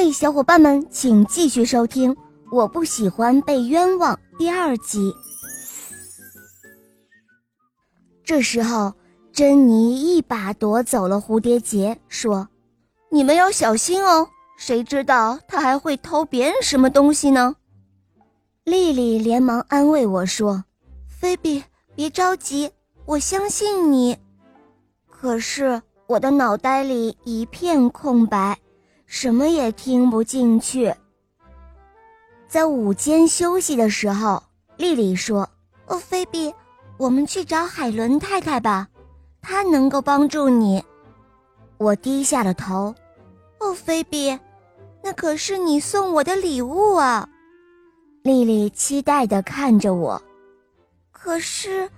嘿，小伙伴们，请继续收听。我不喜欢被冤枉。第二集。这时候，珍妮一把夺走了蝴蝶结，说：“你们要小心哦，谁知道他还会偷别人什么东西呢？”丽丽连忙安慰我说：“菲比，别着急，我相信你。”可是我的脑袋里一片空白。什么也听不进去。在午间休息的时候，丽丽说：“哦，菲比，我们去找海伦太太吧，她能够帮助你。”我低下了头。“哦，菲比，那可是你送我的礼物啊！”丽丽期待地看着我。可是，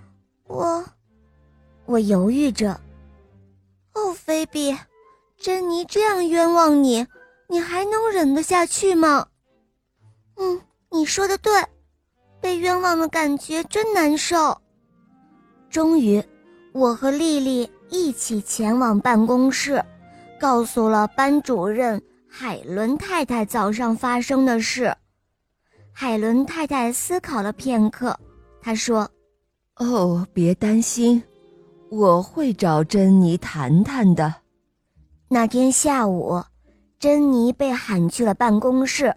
我，我犹豫着。“哦，菲比。”珍妮这样冤枉你，你还能忍得下去吗？嗯，你说的对，被冤枉的感觉真难受。终于，我和丽丽一起前往办公室，告诉了班主任海伦太太早上发生的事。海伦太太思考了片刻，她说：“哦，别担心，我会找珍妮谈谈的。”那天下午，珍妮被喊去了办公室。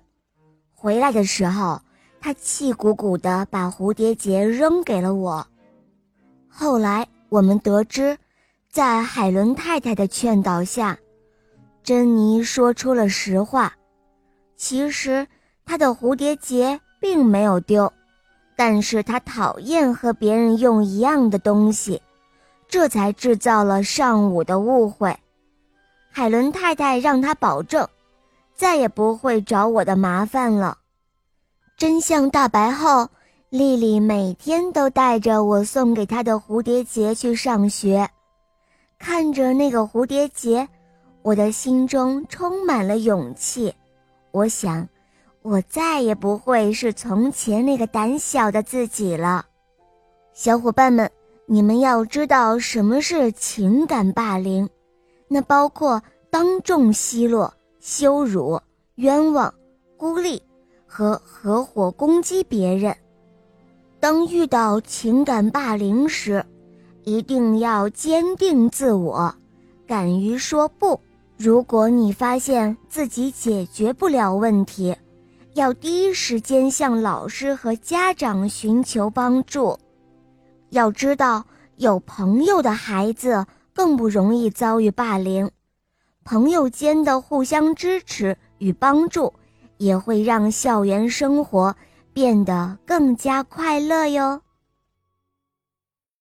回来的时候，她气鼓鼓地把蝴蝶结扔给了我。后来我们得知，在海伦太太的劝导下，珍妮说出了实话：其实她的蝴蝶结并没有丢，但是她讨厌和别人用一样的东西，这才制造了上午的误会。海伦太太让他保证，再也不会找我的麻烦了。真相大白后，丽丽每天都带着我送给她的蝴蝶结去上学。看着那个蝴蝶结，我的心中充满了勇气。我想，我再也不会是从前那个胆小的自己了。小伙伴们，你们要知道什么是情感霸凌。那包括当众奚落、羞辱、冤枉、孤立和合伙攻击别人。当遇到情感霸凌时，一定要坚定自我，敢于说不。如果你发现自己解决不了问题，要第一时间向老师和家长寻求帮助。要知道，有朋友的孩子。更不容易遭遇霸凌，朋友间的互相支持与帮助，也会让校园生活变得更加快乐哟。